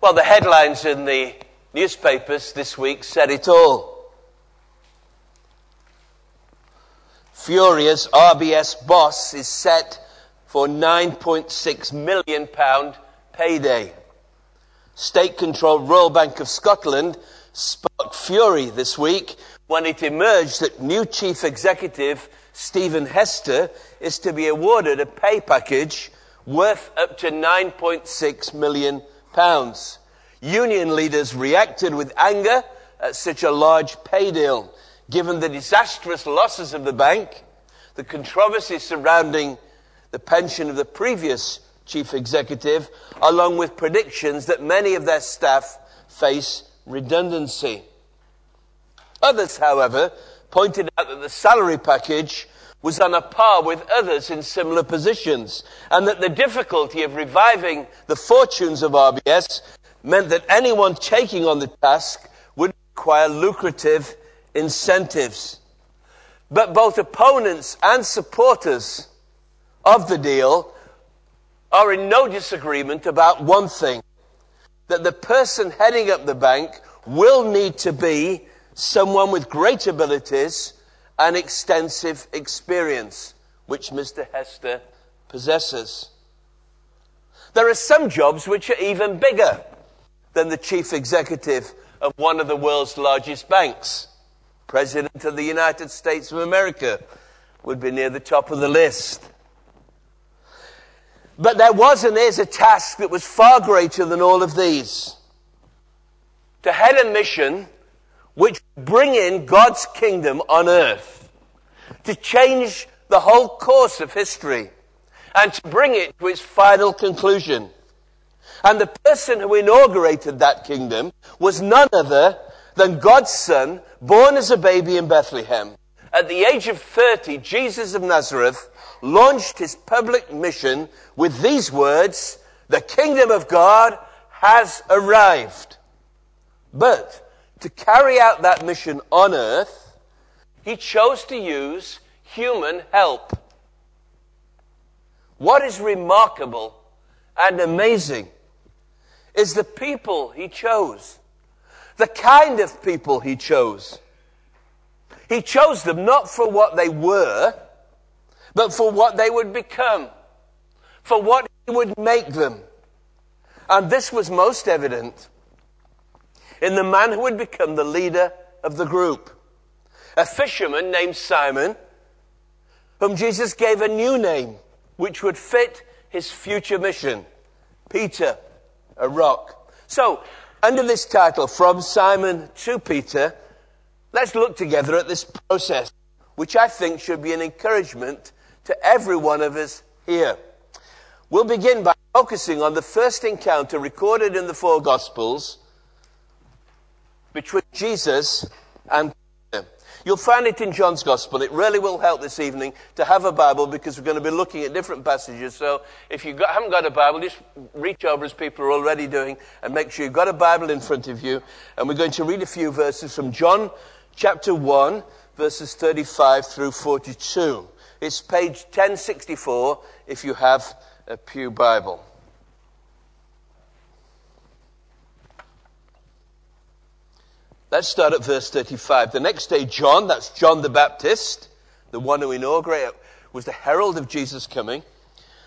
Well, the headlines in the newspapers this week said it all. Furious RBS boss is set for 9.6 million pound payday. State controlled Royal Bank of Scotland sparked fury this week when it emerged that new chief executive Stephen Hester is to be awarded a pay package worth up to 9.6 million pounds. Union leaders reacted with anger at such a large pay deal, given the disastrous losses of the bank, the controversy surrounding the pension of the previous chief executive, along with predictions that many of their staff face redundancy. Others, however, pointed out that the salary package was on a par with others in similar positions, and that the difficulty of reviving the fortunes of RBS meant that anyone taking on the task would require lucrative incentives. But both opponents and supporters of the deal are in no disagreement about one thing that the person heading up the bank will need to be someone with great abilities and extensive experience, which Mr. Hester possesses. There are some jobs which are even bigger than the chief executive of one of the world's largest banks. President of the United States of America would be near the top of the list. But there was and is a task that was far greater than all of these. To head a mission which bring in God's kingdom on earth. To change the whole course of history and to bring it to its final conclusion. And the person who inaugurated that kingdom was none other than God's son, born as a baby in Bethlehem. At the age of 30, Jesus of Nazareth launched his public mission with these words, the kingdom of God has arrived. But to carry out that mission on earth, he chose to use human help. What is remarkable and amazing is the people he chose, the kind of people he chose. He chose them not for what they were, but for what they would become, for what He would make them. And this was most evident in the man who would become the leader of the group. A fisherman named Simon, whom Jesus gave a new name which would fit his future mission. Peter, a rock. So, under this title, From Simon to Peter, let's look together at this process, which I think should be an encouragement to every one of us here. We'll begin by focusing on the first encounter recorded in the four Gospels between Jesus and. You'll find it in John's Gospel. It really will help this evening to have a Bible because we're going to be looking at different passages. So if you haven't got a Bible, just reach over as people are already doing and make sure you've got a Bible in front of you. And we're going to read a few verses from John chapter 1, verses 35 through 42. It's page 1064 if you have a Pew Bible. Let's start at verse 35. The next day, John, that's John the Baptist, the one who inaugurated, was the herald of Jesus coming.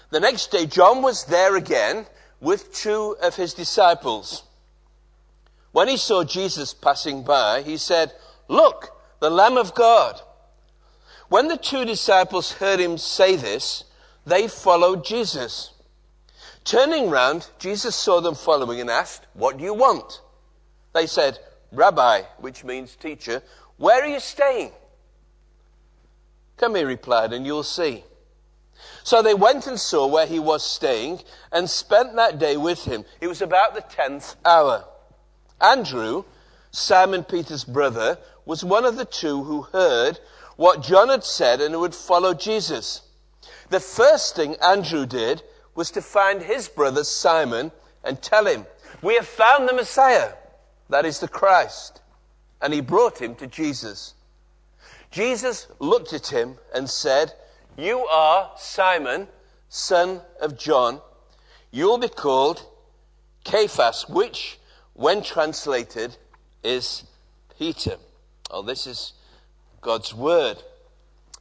The next day, John was there again with two of his disciples. When he saw Jesus passing by, he said, Look, the Lamb of God. When the two disciples heard him say this, they followed Jesus. Turning round, Jesus saw them following and asked, What do you want? They said, Rabbi, which means teacher, where are you staying? Come, he replied, and you'll see. So they went and saw where he was staying and spent that day with him. It was about the tenth hour. Andrew, Simon Peter's brother, was one of the two who heard what John had said and would follow Jesus. The first thing Andrew did was to find his brother Simon and tell him, We have found the Messiah, that is the Christ. And he brought him to Jesus. Jesus looked at him and said, You are Simon, son of John. You'll be called Cephas, which, when translated, is Peter. Oh, this is God's word.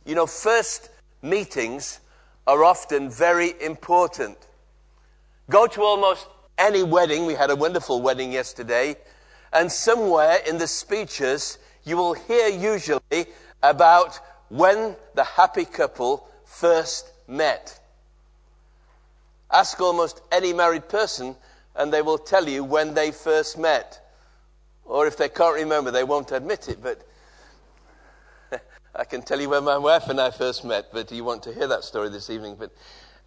You know, first meetings are often very important. Go to almost any wedding. We had a wonderful wedding yesterday. And somewhere in the speeches, you will hear usually about when the happy couple first met. Ask almost any married person, and they will tell you when they first met. Or if they can't remember, they won't admit it. But I can tell you when my wife and I first met, but you want to hear that story this evening. But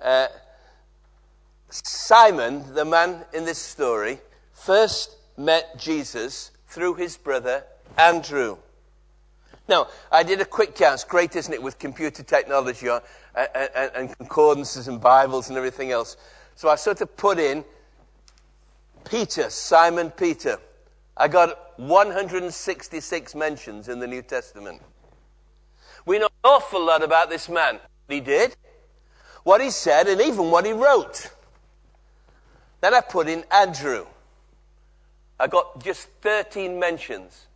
uh, Simon, the man in this story, first met Jesus through his brother Andrew. Now, I did a quick count. It's great, isn't it, with computer technology and, and, and concordances and Bibles and everything else. So I sort of put in Peter, Simon Peter. I got 166 mentions in the New Testament. We know an awful lot about this man. What he did, what he said, and even what he wrote. Then I put in Andrew. I got just 13 mentions,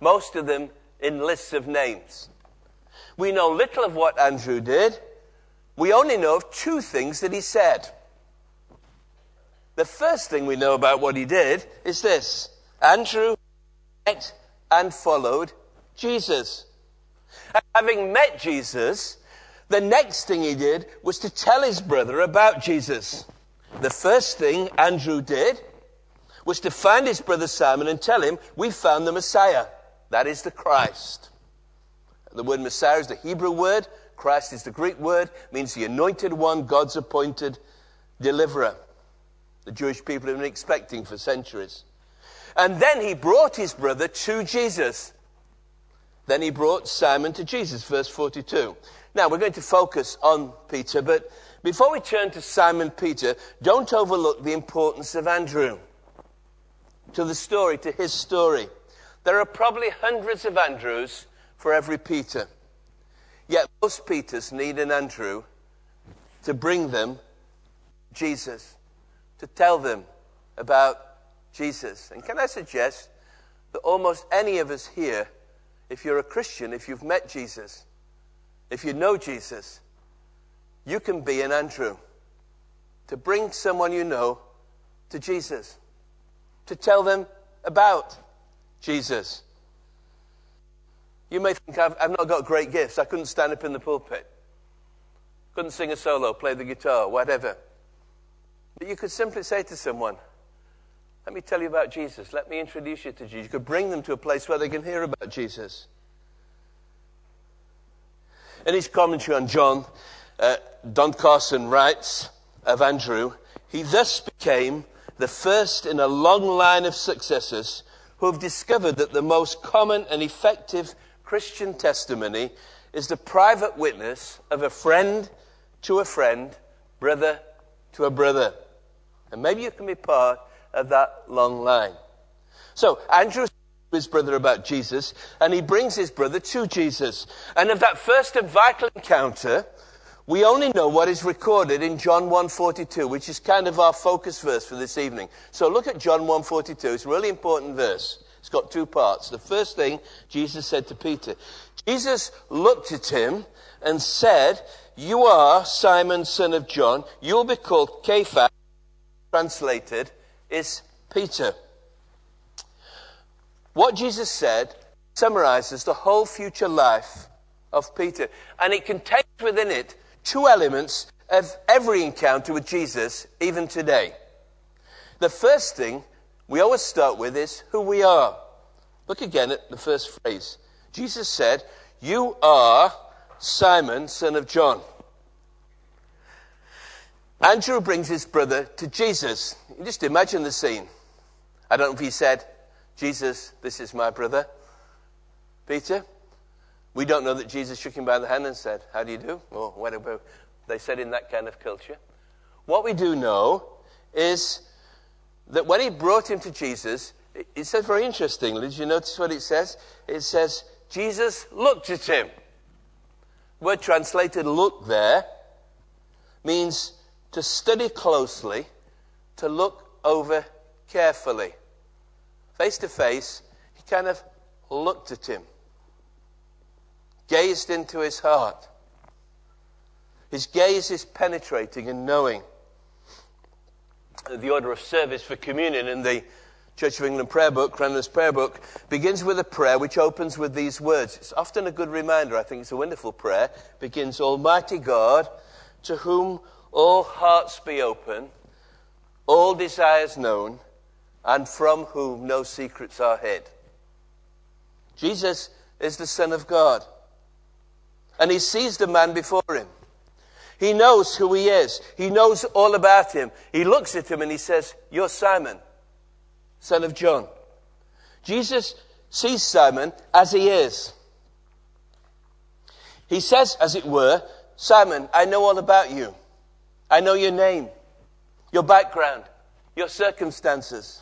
most of them in lists of names. We know little of what Andrew did. We only know of two things that he said. The first thing we know about what he did is this Andrew met and followed Jesus. Having met Jesus, the next thing he did was to tell his brother about Jesus. The first thing Andrew did was to find his brother Simon and tell him, We found the Messiah. That is the Christ. The word Messiah is the Hebrew word. Christ is the Greek word, means the anointed one, God's appointed deliverer. The Jewish people have been expecting for centuries. And then he brought his brother to Jesus. Then he brought Simon to Jesus, verse 42. Now we're going to focus on Peter, but before we turn to Simon Peter, don't overlook the importance of Andrew to the story, to his story. There are probably hundreds of Andrews for every Peter. Yet most Peters need an Andrew to bring them Jesus, to tell them about Jesus. And can I suggest that almost any of us here, if you're a Christian, if you've met Jesus, if you know Jesus, you can be an Andrew to bring someone you know to Jesus, to tell them about Jesus. You may think I've, I've, not got great gifts. I couldn't stand up in the pulpit, couldn't sing a solo, play the guitar, whatever. But you could simply say to someone, Let me tell you about Jesus. Let me introduce you to Jesus. You could bring them to a place where they can hear about Jesus. In his commentary on John, uh, Don Carson writes of Andrew, he thus became the first in a long line of successors who have discovered that the most common and effective Christian testimony is the private witness of a friend to a friend, brother to a brother. And maybe you can be part of that long line. So, Andrew his brother about Jesus, and he brings his brother to Jesus. And of that first and vital encounter, we only know what is recorded in John 1:42, which is kind of our focus verse for this evening. So look at John 1:42. It's a really important verse. It's got two parts. The first thing Jesus said to Peter, Jesus looked at him and said, "You are Simon, son of John. You'll be called Cephas." Translated is Peter. What Jesus said summarizes the whole future life of Peter, and it contains within it two elements of every encounter with Jesus, even today. The first thing we always start with is who we are. Look again at the first phrase. Jesus said, You are Simon, son of John. Andrew brings his brother to Jesus. Just imagine the scene. I don't know if he said, Jesus, this is my brother. Peter, we don't know that Jesus shook him by the hand and said, How do you do? Or whatever they said in that kind of culture. What we do know is that when he brought him to Jesus, it says very interestingly, did you notice what it says? It says, Jesus looked at him. The word translated look there means to study closely, to look over carefully. Face to face, he kind of looked at him, gazed into his heart. His gaze is penetrating and knowing. The order of service for communion in the Church of England prayer book, Cranmer's prayer book, begins with a prayer which opens with these words. It's often a good reminder. I think it's a wonderful prayer. begins, Almighty God, to whom all hearts be open, all desires known, and from whom no secrets are hid. Jesus is the Son of God. And he sees the man before him. He knows who he is. He knows all about him. He looks at him and he says, You're Simon, son of John. Jesus sees Simon as he is. He says, as it were, Simon, I know all about you. I know your name, your background, your circumstances,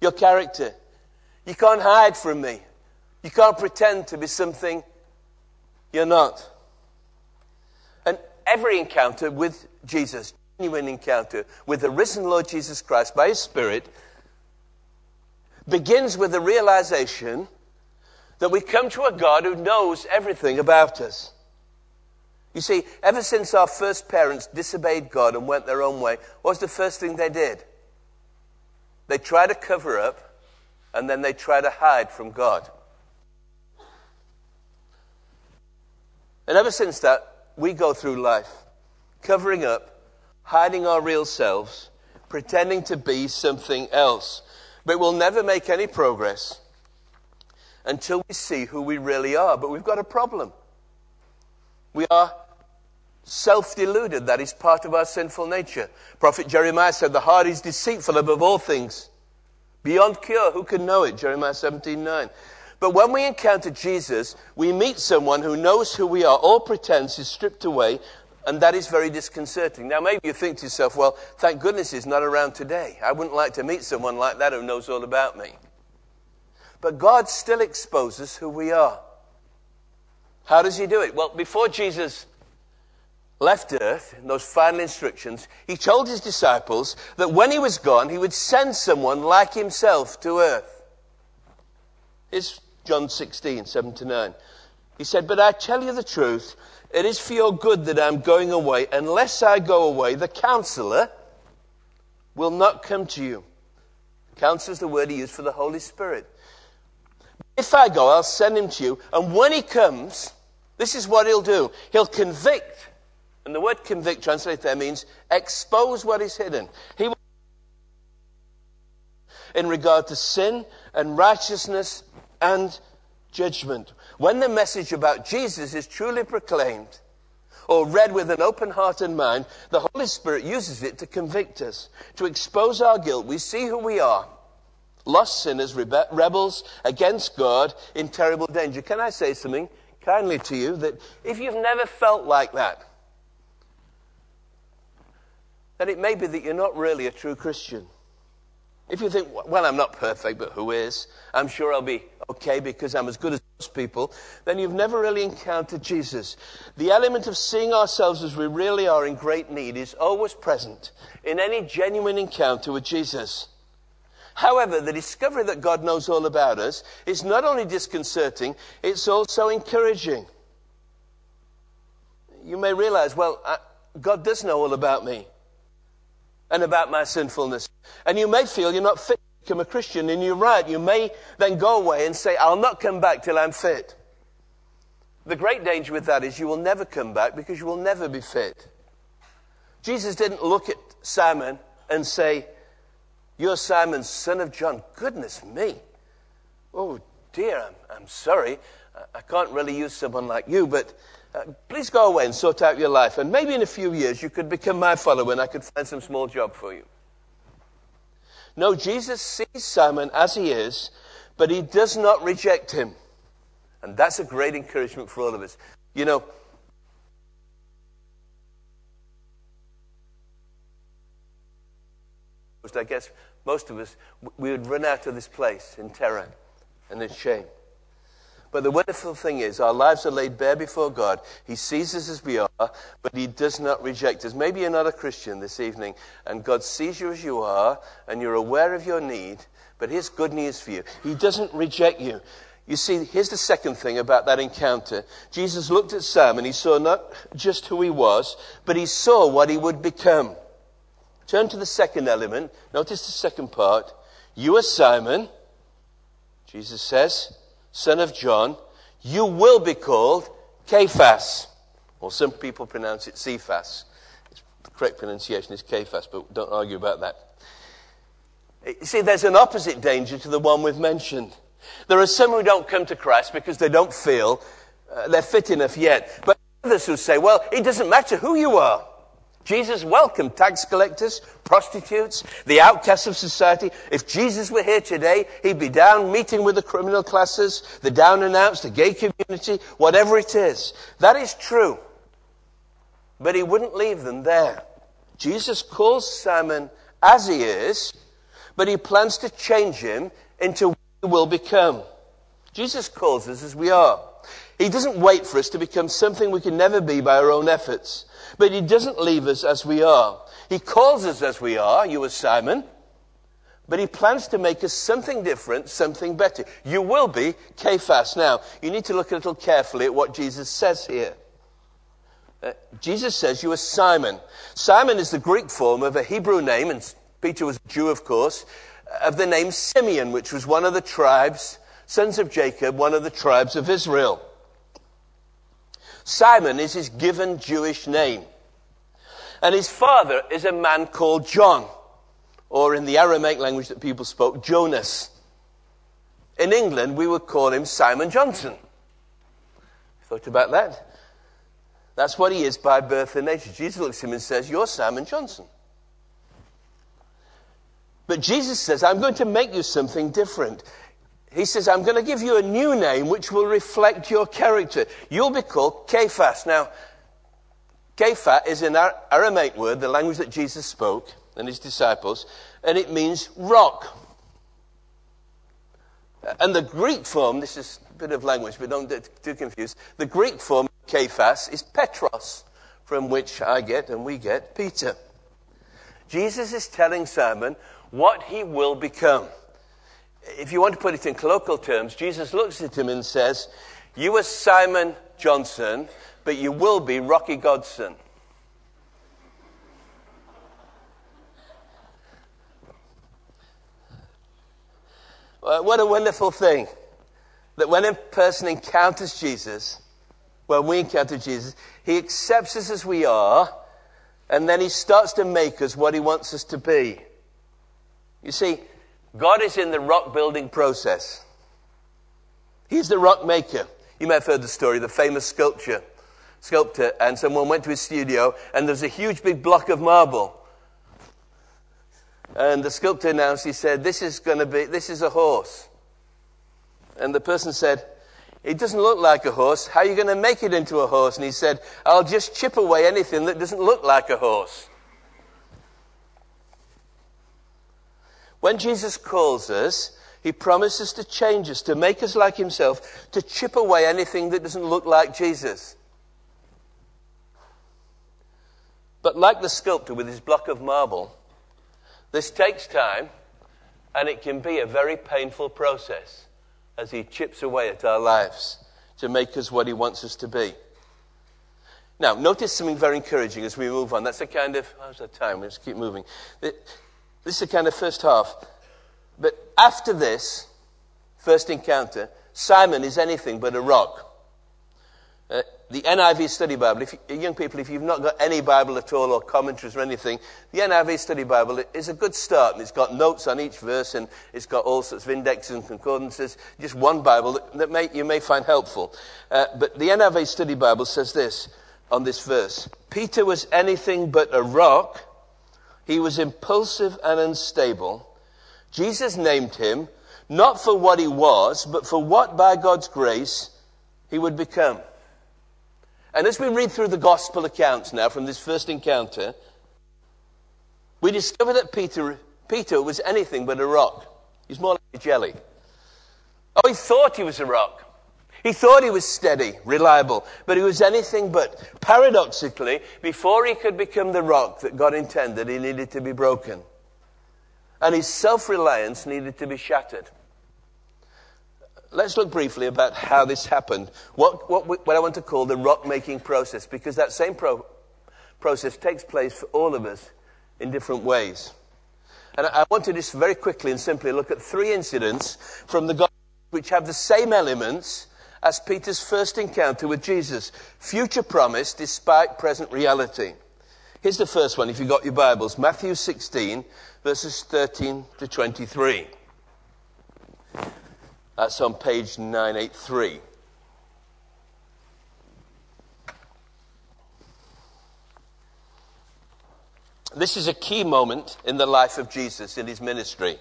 your character. You can't hide from me. You can't pretend to be something you're not. And every encounter with Jesus, genuine encounter with the risen Lord Jesus Christ by His Spirit, begins with the realization that we come to a God who knows everything about us. You see, ever since our first parents disobeyed God and went their own way, what was the first thing they did? They tried to cover up and then they tried to hide from God. And ever since that, we go through life covering up, hiding our real selves, pretending to be something else. But we'll never make any progress until we see who we really are. But we've got a problem. We are self deluded. That is part of our sinful nature. Prophet Jeremiah said, The heart is deceitful above all things, beyond cure. Who can know it? Jeremiah 17 9. But when we encounter Jesus, we meet someone who knows who we are. All pretense is stripped away, and that is very disconcerting. Now, maybe you think to yourself, well, thank goodness he's not around today. I wouldn't like to meet someone like that who knows all about me. But God still exposes who we are. How does he do it? Well, before Jesus left earth, in those final instructions, he told his disciples that when he was gone, he would send someone like himself to earth. Here's John 16, 7 to 9. He said, But I tell you the truth, it is for your good that I'm going away. Unless I go away, the counselor will not come to you. Counselor is the word he used for the Holy Spirit. If I go, I'll send him to you. And when he comes, this is what he'll do. He'll convict. And the word convict translated there means expose what is hidden. He will in regard to sin and righteousness and judgment. When the message about Jesus is truly proclaimed or read with an open heart and mind, the Holy Spirit uses it to convict us, to expose our guilt. We see who we are. Lost sinners, rebe- rebels against God in terrible danger. Can I say something kindly to you that if you've never felt like that, then it may be that you're not really a true Christian. If you think, well, I'm not perfect, but who is? I'm sure I'll be okay because I'm as good as most people, then you've never really encountered Jesus. The element of seeing ourselves as we really are in great need is always present in any genuine encounter with Jesus. However, the discovery that God knows all about us is not only disconcerting, it's also encouraging. You may realize, well, I, God does know all about me and about my sinfulness. And you may feel you're not fit to become a Christian, and you're right. You may then go away and say, I'll not come back till I'm fit. The great danger with that is you will never come back because you will never be fit. Jesus didn't look at Simon and say, You're Simon, son of John. Goodness me. Oh dear, I'm, I'm sorry. I, I can't really use someone like you, but uh, please go away and sort out your life. And maybe in a few years you could become my follower and I could find some small job for you. No, Jesus sees Simon as he is, but he does not reject him. And that's a great encouragement for all of us. You know, I guess most of us, we would run out of this place in terror and in shame. But the wonderful thing is, our lives are laid bare before God. He sees us as we are, but He does not reject us. Maybe you're not a Christian this evening, and God sees you as you are, and you're aware of your need, but here's good news for you. He doesn't reject you. You see, here's the second thing about that encounter. Jesus looked at Simon. He saw not just who he was, but he saw what he would become. Turn to the second element. Notice the second part. You are Simon, Jesus says, son of John. You will be called Cephas. Or some people pronounce it Cephas. The correct pronunciation is Cephas, but don't argue about that. You see, there's an opposite danger to the one we've mentioned. There are some who don't come to Christ because they don't feel uh, they're fit enough yet. But others who say, well, it doesn't matter who you are. Jesus welcomed tax collectors, prostitutes, the outcasts of society. If Jesus were here today, he'd be down meeting with the criminal classes, the down and outs, the gay community, whatever it is. That is true. But he wouldn't leave them there. Jesus calls Simon as he is, but he plans to change him into what he will become. Jesus calls us as we are. He doesn't wait for us to become something we can never be by our own efforts. But he doesn't leave us as we are. He calls us as we are, you as Simon, but he plans to make us something different, something better. You will be Cephas. Now, you need to look a little carefully at what Jesus says here. Uh, Jesus says you are Simon. Simon is the Greek form of a Hebrew name, and Peter was a Jew, of course, of the name Simeon, which was one of the tribes, sons of Jacob, one of the tribes of Israel. Simon is his given Jewish name. And his father is a man called John, or in the Aramaic language that people spoke, Jonas. In England, we would call him Simon Johnson. Thought about that? That's what he is by birth and nature. Jesus looks at him and says, You're Simon Johnson. But Jesus says, I'm going to make you something different he says, I'm going to give you a new name which will reflect your character. You'll be called Cephas. Now, Kepha is an Aramaic word, the language that Jesus spoke and his disciples, and it means rock. And the Greek form, this is a bit of language, but don't get too confused. The Greek form, Cephas, is Petros, from which I get and we get Peter. Jesus is telling Simon what he will become if you want to put it in colloquial terms, Jesus looks at him and says, You were Simon Johnson, but you will be Rocky Godson. What a wonderful thing that when a person encounters Jesus, when we encounter Jesus, he accepts us as we are, and then he starts to make us what he wants us to be. You see, God is in the rock building process. He's the rock maker. You may have heard the story, the famous sculpture, sculptor, and someone went to his studio, and there's a huge big block of marble. And the sculptor announced, he said, This is going to be, this is a horse. And the person said, It doesn't look like a horse. How are you going to make it into a horse? And he said, I'll just chip away anything that doesn't look like a horse. When Jesus calls us, he promises to change us, to make us like himself, to chip away anything that doesn't look like Jesus. But like the sculptor with his block of marble, this takes time and it can be a very painful process as he chips away at our lives to make us what he wants us to be. Now, notice something very encouraging as we move on. That's a kind of, how's the time? Let's keep moving. This is the kind of first half. But after this first encounter, Simon is anything but a rock. Uh, the NIV Study Bible, if you, young people, if you've not got any Bible at all or commentaries or anything, the NIV Study Bible is a good start. And it's got notes on each verse and it's got all sorts of indexes and concordances. Just one Bible that, that may, you may find helpful. Uh, but the NIV Study Bible says this on this verse Peter was anything but a rock he was impulsive and unstable. Jesus named him not for what he was, but for what by God's grace he would become. And as we read through the gospel accounts now from this first encounter, we discover that Peter, Peter was anything but a rock. He's more like a jelly. Oh, he thought he was a rock. He thought he was steady, reliable, but he was anything but. Paradoxically, before he could become the rock that God intended, he needed to be broken. And his self reliance needed to be shattered. Let's look briefly about how this happened. What, what, what I want to call the rock making process, because that same pro- process takes place for all of us in different ways. And I want to just very quickly and simply look at three incidents from the Gospel which have the same elements as Peter's first encounter with Jesus. Future promise despite present reality. Here's the first one, if you've got your Bibles Matthew 16, verses 13 to 23. That's on page 983. This is a key moment in the life of Jesus in his ministry.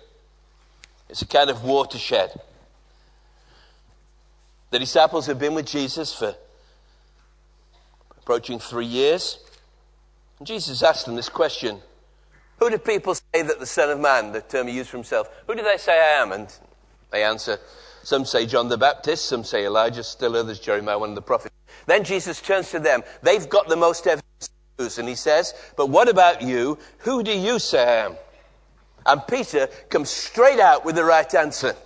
It's a kind of watershed. The disciples have been with Jesus for approaching three years. And Jesus asked them this question Who do people say that the Son of Man, the term he used for himself, who do they say I am? And they answer, Some say John the Baptist, some say Elijah, still others Jeremiah, one of the prophets. Then Jesus turns to them. They've got the most evidence. And he says, But what about you? Who do you say I am? And Peter comes straight out with the right answer.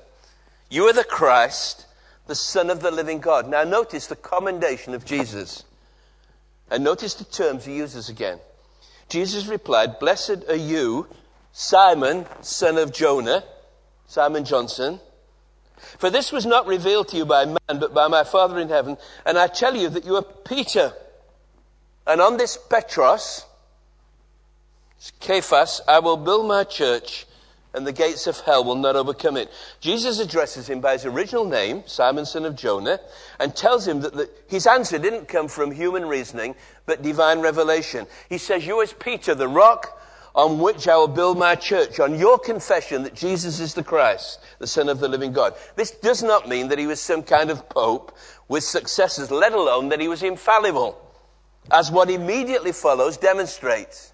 You are the Christ, the Son of the living God. Now, notice the commendation of Jesus. And notice the terms he uses again. Jesus replied, Blessed are you, Simon, son of Jonah, Simon Johnson. For this was not revealed to you by man, but by my Father in heaven. And I tell you that you are Peter. And on this Petros, Cephas, I will build my church, and the gates of hell will not overcome it. Jesus addresses him by his original name, Simon son of Jonah, and tells him that the, his answer didn't come from human reasoning, but divine revelation. He says, You as Peter, the rock on which I will build my church, on your confession that Jesus is the Christ, the Son of the living God. This does not mean that he was some kind of pope with successors, let alone that he was infallible, as what immediately follows demonstrates.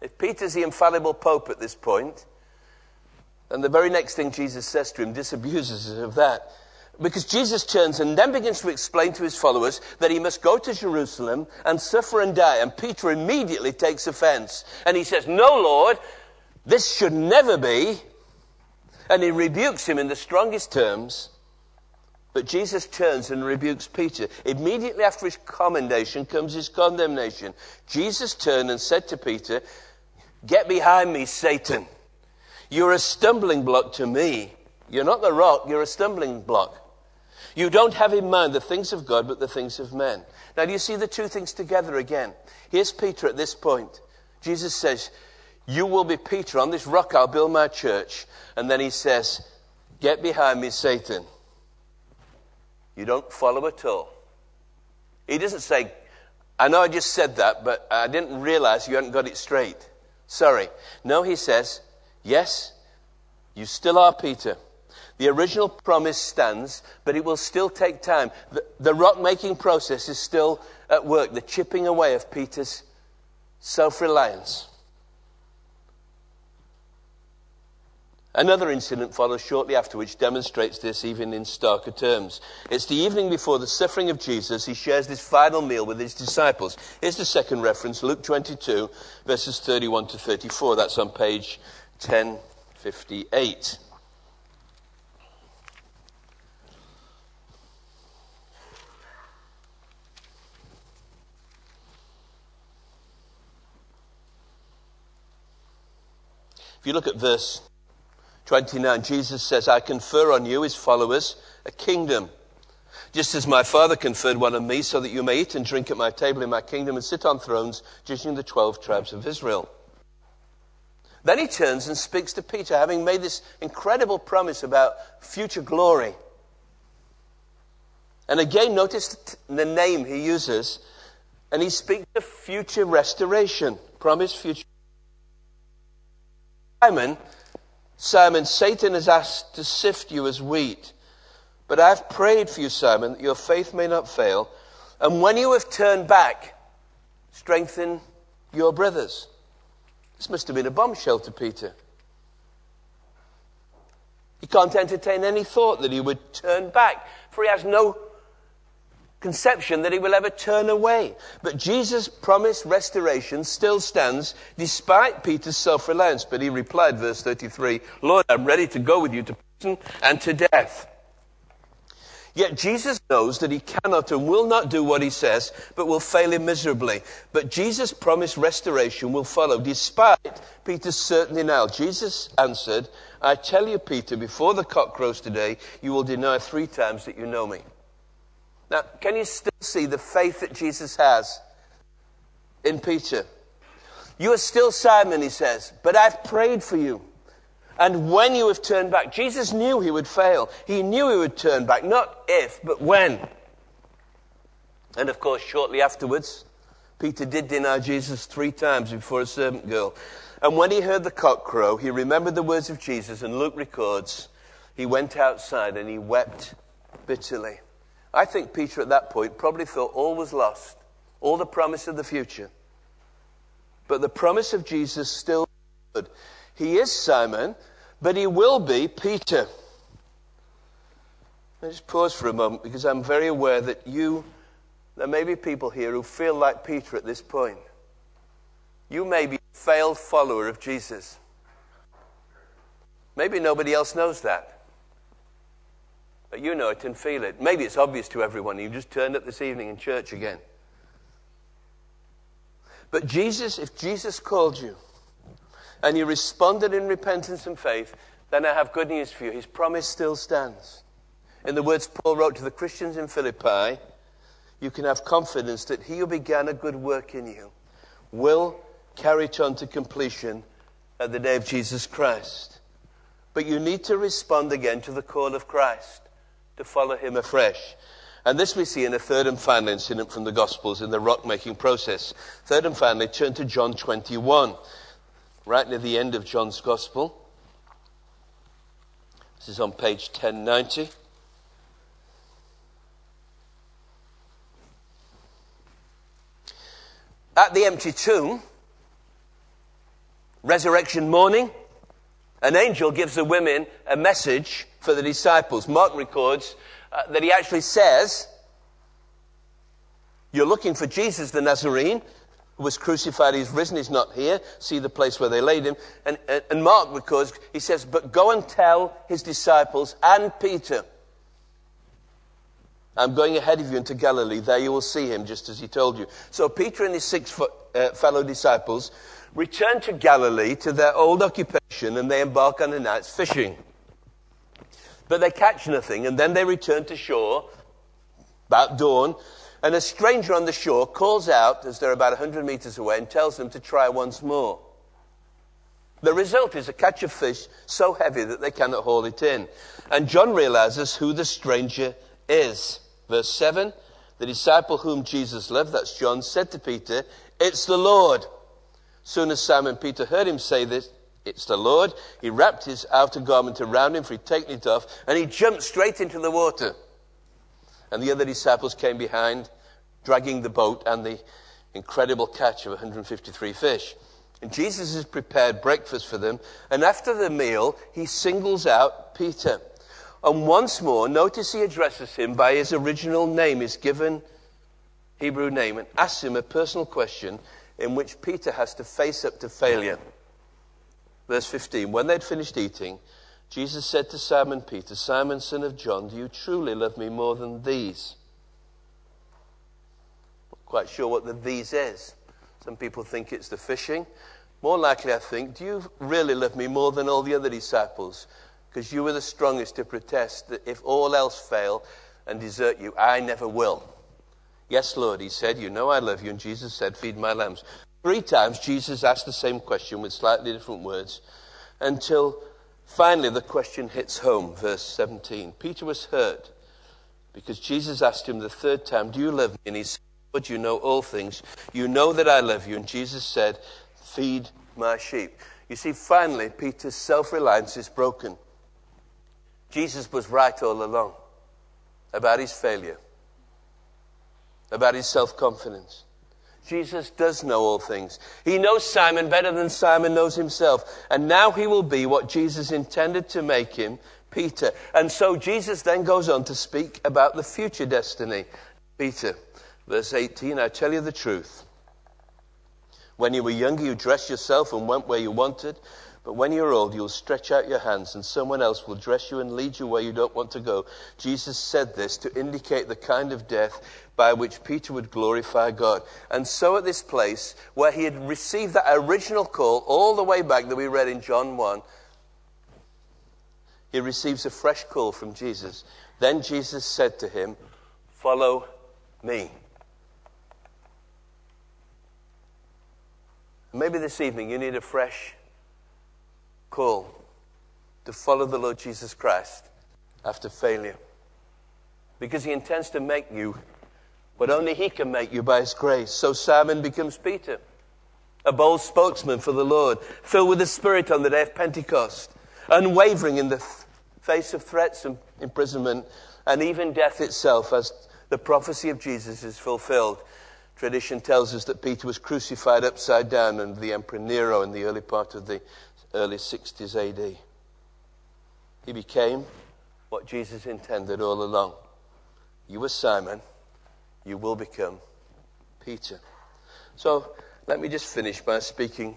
If Peter's the infallible pope at this point, then the very next thing Jesus says to him disabuses us of that. Because Jesus turns and then begins to explain to his followers that he must go to Jerusalem and suffer and die. And Peter immediately takes offense. And he says, No, Lord, this should never be. And he rebukes him in the strongest terms. But Jesus turns and rebukes Peter. Immediately after his commendation comes his condemnation. Jesus turned and said to Peter, Get behind me, Satan. You're a stumbling block to me. You're not the rock, you're a stumbling block. You don't have in mind the things of God, but the things of men. Now, do you see the two things together again? Here's Peter at this point. Jesus says, You will be Peter. On this rock I'll build my church. And then he says, Get behind me, Satan. You don't follow at all. He doesn't say, I know I just said that, but I didn't realize you hadn't got it straight. Sorry. No, he says, Yes, you still are Peter. The original promise stands, but it will still take time. The, the rock making process is still at work, the chipping away of Peter's self reliance. Another incident follows shortly after, which demonstrates this even in starker terms. It's the evening before the suffering of Jesus. He shares this final meal with his disciples. Here's the second reference Luke 22, verses 31 to 34. That's on page 1058. If you look at verse 29, Jesus says, I confer on you, his followers, a kingdom. Just as my Father conferred one on me, so that you may eat and drink at my table in my kingdom and sit on thrones, judging the twelve tribes of Israel. Then he turns and speaks to Peter, having made this incredible promise about future glory. And again, notice the name he uses, and he speaks of future restoration, promise future Simon, Simon, Satan has asked to sift you as wheat. But I've prayed for you, Simon, that your faith may not fail. And when you have turned back, strengthen your brothers. This must have been a bombshell to Peter. He can't entertain any thought that he would turn back for he has no conception that he will ever turn away. But Jesus' promised restoration still stands despite Peter's self reliance. But he replied, verse 33, Lord, I'm ready to go with you to prison and to death. Yet Jesus knows that he cannot and will not do what he says, but will fail him miserably. But Jesus' promised restoration will follow, despite Peter's certain denial. Jesus answered, I tell you, Peter, before the cock crows today, you will deny three times that you know me. Now, can you still see the faith that Jesus has in Peter? You are still Simon, he says, but I've prayed for you. And when you have turned back, Jesus knew he would fail. He knew he would turn back, not if, but when. And of course, shortly afterwards, Peter did deny Jesus three times before a servant girl. And when he heard the cock crow, he remembered the words of Jesus, and Luke records, he went outside and he wept bitterly. I think Peter at that point probably thought all was lost, all the promise of the future. But the promise of Jesus still stood. He is Simon, but he will be Peter. I just pause for a moment because I'm very aware that you, there may be people here who feel like Peter at this point. You may be a failed follower of Jesus. Maybe nobody else knows that. You know it and feel it. Maybe it's obvious to everyone. You just turned up this evening in church again. But Jesus, if Jesus called you, and you responded in repentance and faith, then I have good news for you. His promise still stands. In the words Paul wrote to the Christians in Philippi, you can have confidence that he who began a good work in you will carry it on to completion at the day of Jesus Christ. But you need to respond again to the call of Christ, to follow him afresh. And this we see in a third and final incident from the Gospels in the rock making process. Third and finally, turn to John 21 right near the end of John's Gospel. This is on page 1090. At the empty tomb, resurrection morning, an angel gives the women a message for the disciples. Mark records uh, that he actually says, You're looking for Jesus the Nazarene, who was crucified, he's risen, he's not here. See the place where they laid him. And, and, Mark records, he says, But go and tell his disciples and Peter, I'm going ahead of you into Galilee. There you will see him, just as he told you. So Peter and his six uh, fellow disciples return to Galilee, to their old occupation, and they embark on a night's fishing. But they catch nothing, and then they return to shore about dawn and a stranger on the shore calls out as they're about 100 meters away and tells them to try once more. The result is a catch of fish so heavy that they cannot haul it in. And John realizes who the stranger is. Verse 7 The disciple whom Jesus loved, that's John, said to Peter, It's the Lord. Soon as Simon Peter heard him say this, It's the Lord, he wrapped his outer garment around him, for he'd taken it off, and he jumped straight into the water. And the other disciples came behind dragging the boat and the incredible catch of 153 fish. And Jesus has prepared breakfast for them, and after the meal, he singles out Peter. And once more, notice he addresses him by his original name, his given Hebrew name, and asks him a personal question in which Peter has to face up to failure. Verse 15 When they'd finished eating, Jesus said to Simon Peter, Simon, son of John, do you truly love me more than these? Not quite sure what the these is. Some people think it's the fishing. More likely, I think, do you really love me more than all the other disciples? Because you were the strongest to protest that if all else fail and desert you, I never will. Yes, Lord, he said, You know I love you. And Jesus said, Feed my lambs. Three times, Jesus asked the same question with slightly different words until finally the question hits home. Verse 17. Peter was hurt because Jesus asked him the third time, Do you love me? And he said, but you know all things. You know that I love you. And Jesus said, Feed my sheep. You see, finally, Peter's self reliance is broken. Jesus was right all along about his failure, about his self confidence. Jesus does know all things. He knows Simon better than Simon knows himself. And now he will be what Jesus intended to make him Peter. And so Jesus then goes on to speak about the future destiny. Peter, verse 18, I tell you the truth. When you were younger, you dressed yourself and went where you wanted. But when you're old, you'll stretch out your hands and someone else will dress you and lead you where you don't want to go. Jesus said this to indicate the kind of death by which Peter would glorify God. And so at this place, where he had received that original call all the way back that we read in John 1, he receives a fresh call from Jesus. Then Jesus said to him, Follow me. Maybe this evening you need a fresh call to follow the Lord Jesus Christ after failure. Because he intends to make you what only he can make you by his grace. So Simon becomes Peter, a bold spokesman for the Lord, filled with the Spirit on the day of Pentecost, unwavering in the face of threats and imprisonment and even death itself as the prophecy of Jesus is fulfilled. Tradition tells us that Peter was crucified upside down under the Emperor Nero in the early part of the early 60s AD. He became what Jesus intended all along. You were Simon, you will become Peter. So let me just finish by speaking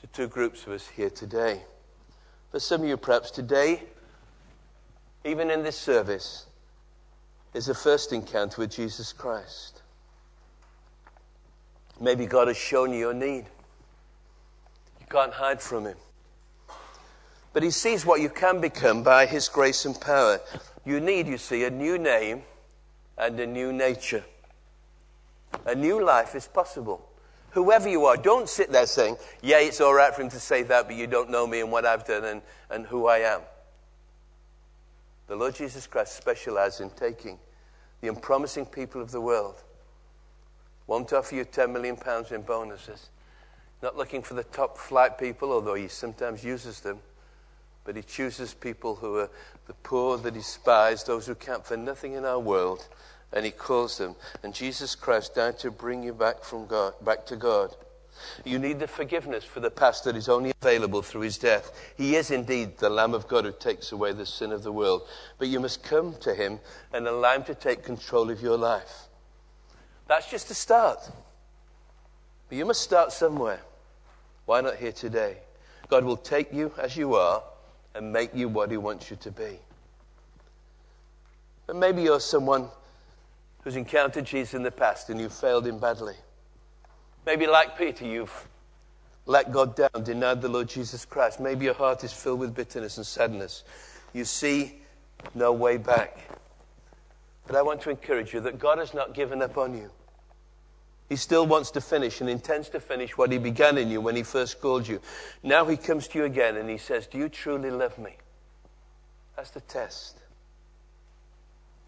to two groups of us here today. For some of you, perhaps today, even in this service, is the first encounter with Jesus Christ. Maybe God has shown you your need. You can't hide from Him. But he sees what you can become by his grace and power. You need, you see, a new name and a new nature. A new life is possible. Whoever you are, don't sit there saying, Yeah, it's all right for him to say that, but you don't know me and what I've done and, and who I am. The Lord Jesus Christ specializes in taking the unpromising people of the world. Won't offer you 10 million pounds in bonuses. Not looking for the top flight people, although he sometimes uses them. But he chooses people who are the poor, the despised, those who count for nothing in our world, and he calls them. And Jesus Christ died to bring you back from God, back to God. You need the forgiveness for the past that is only available through his death. He is indeed the Lamb of God who takes away the sin of the world. But you must come to him and allow him to take control of your life. That's just a start. But you must start somewhere. Why not here today? God will take you as you are and make you what He wants you to be. But maybe you're someone who's encountered Jesus in the past and you've failed Him badly. Maybe, like Peter, you've let God down, denied the Lord Jesus Christ. Maybe your heart is filled with bitterness and sadness. You see no way back. But I want to encourage you that God has not given up on you. He still wants to finish and intends to finish what he began in you when he first called you. Now he comes to you again and he says, Do you truly love me? That's the test.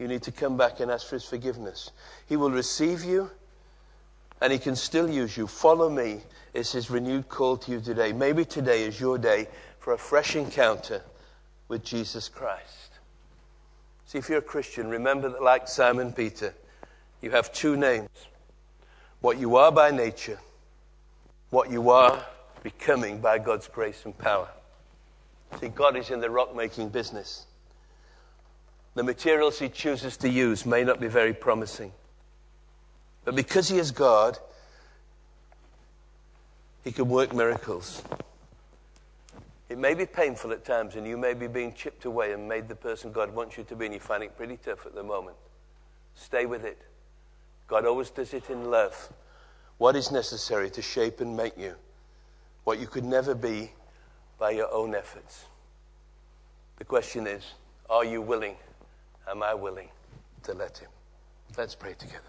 You need to come back and ask for his forgiveness. He will receive you and he can still use you. Follow me is his renewed call to you today. Maybe today is your day for a fresh encounter with Jesus Christ. See, if you're a Christian, remember that, like Simon Peter, you have two names what you are by nature, what you are becoming by God's grace and power. See, God is in the rock making business. The materials he chooses to use may not be very promising. But because he is God, he can work miracles. It may be painful at times, and you may be being chipped away and made the person God wants you to be, and you find it pretty tough at the moment. Stay with it. God always does it in love. What is necessary to shape and make you what you could never be by your own efforts? The question is are you willing? Am I willing to let Him? Let's pray together.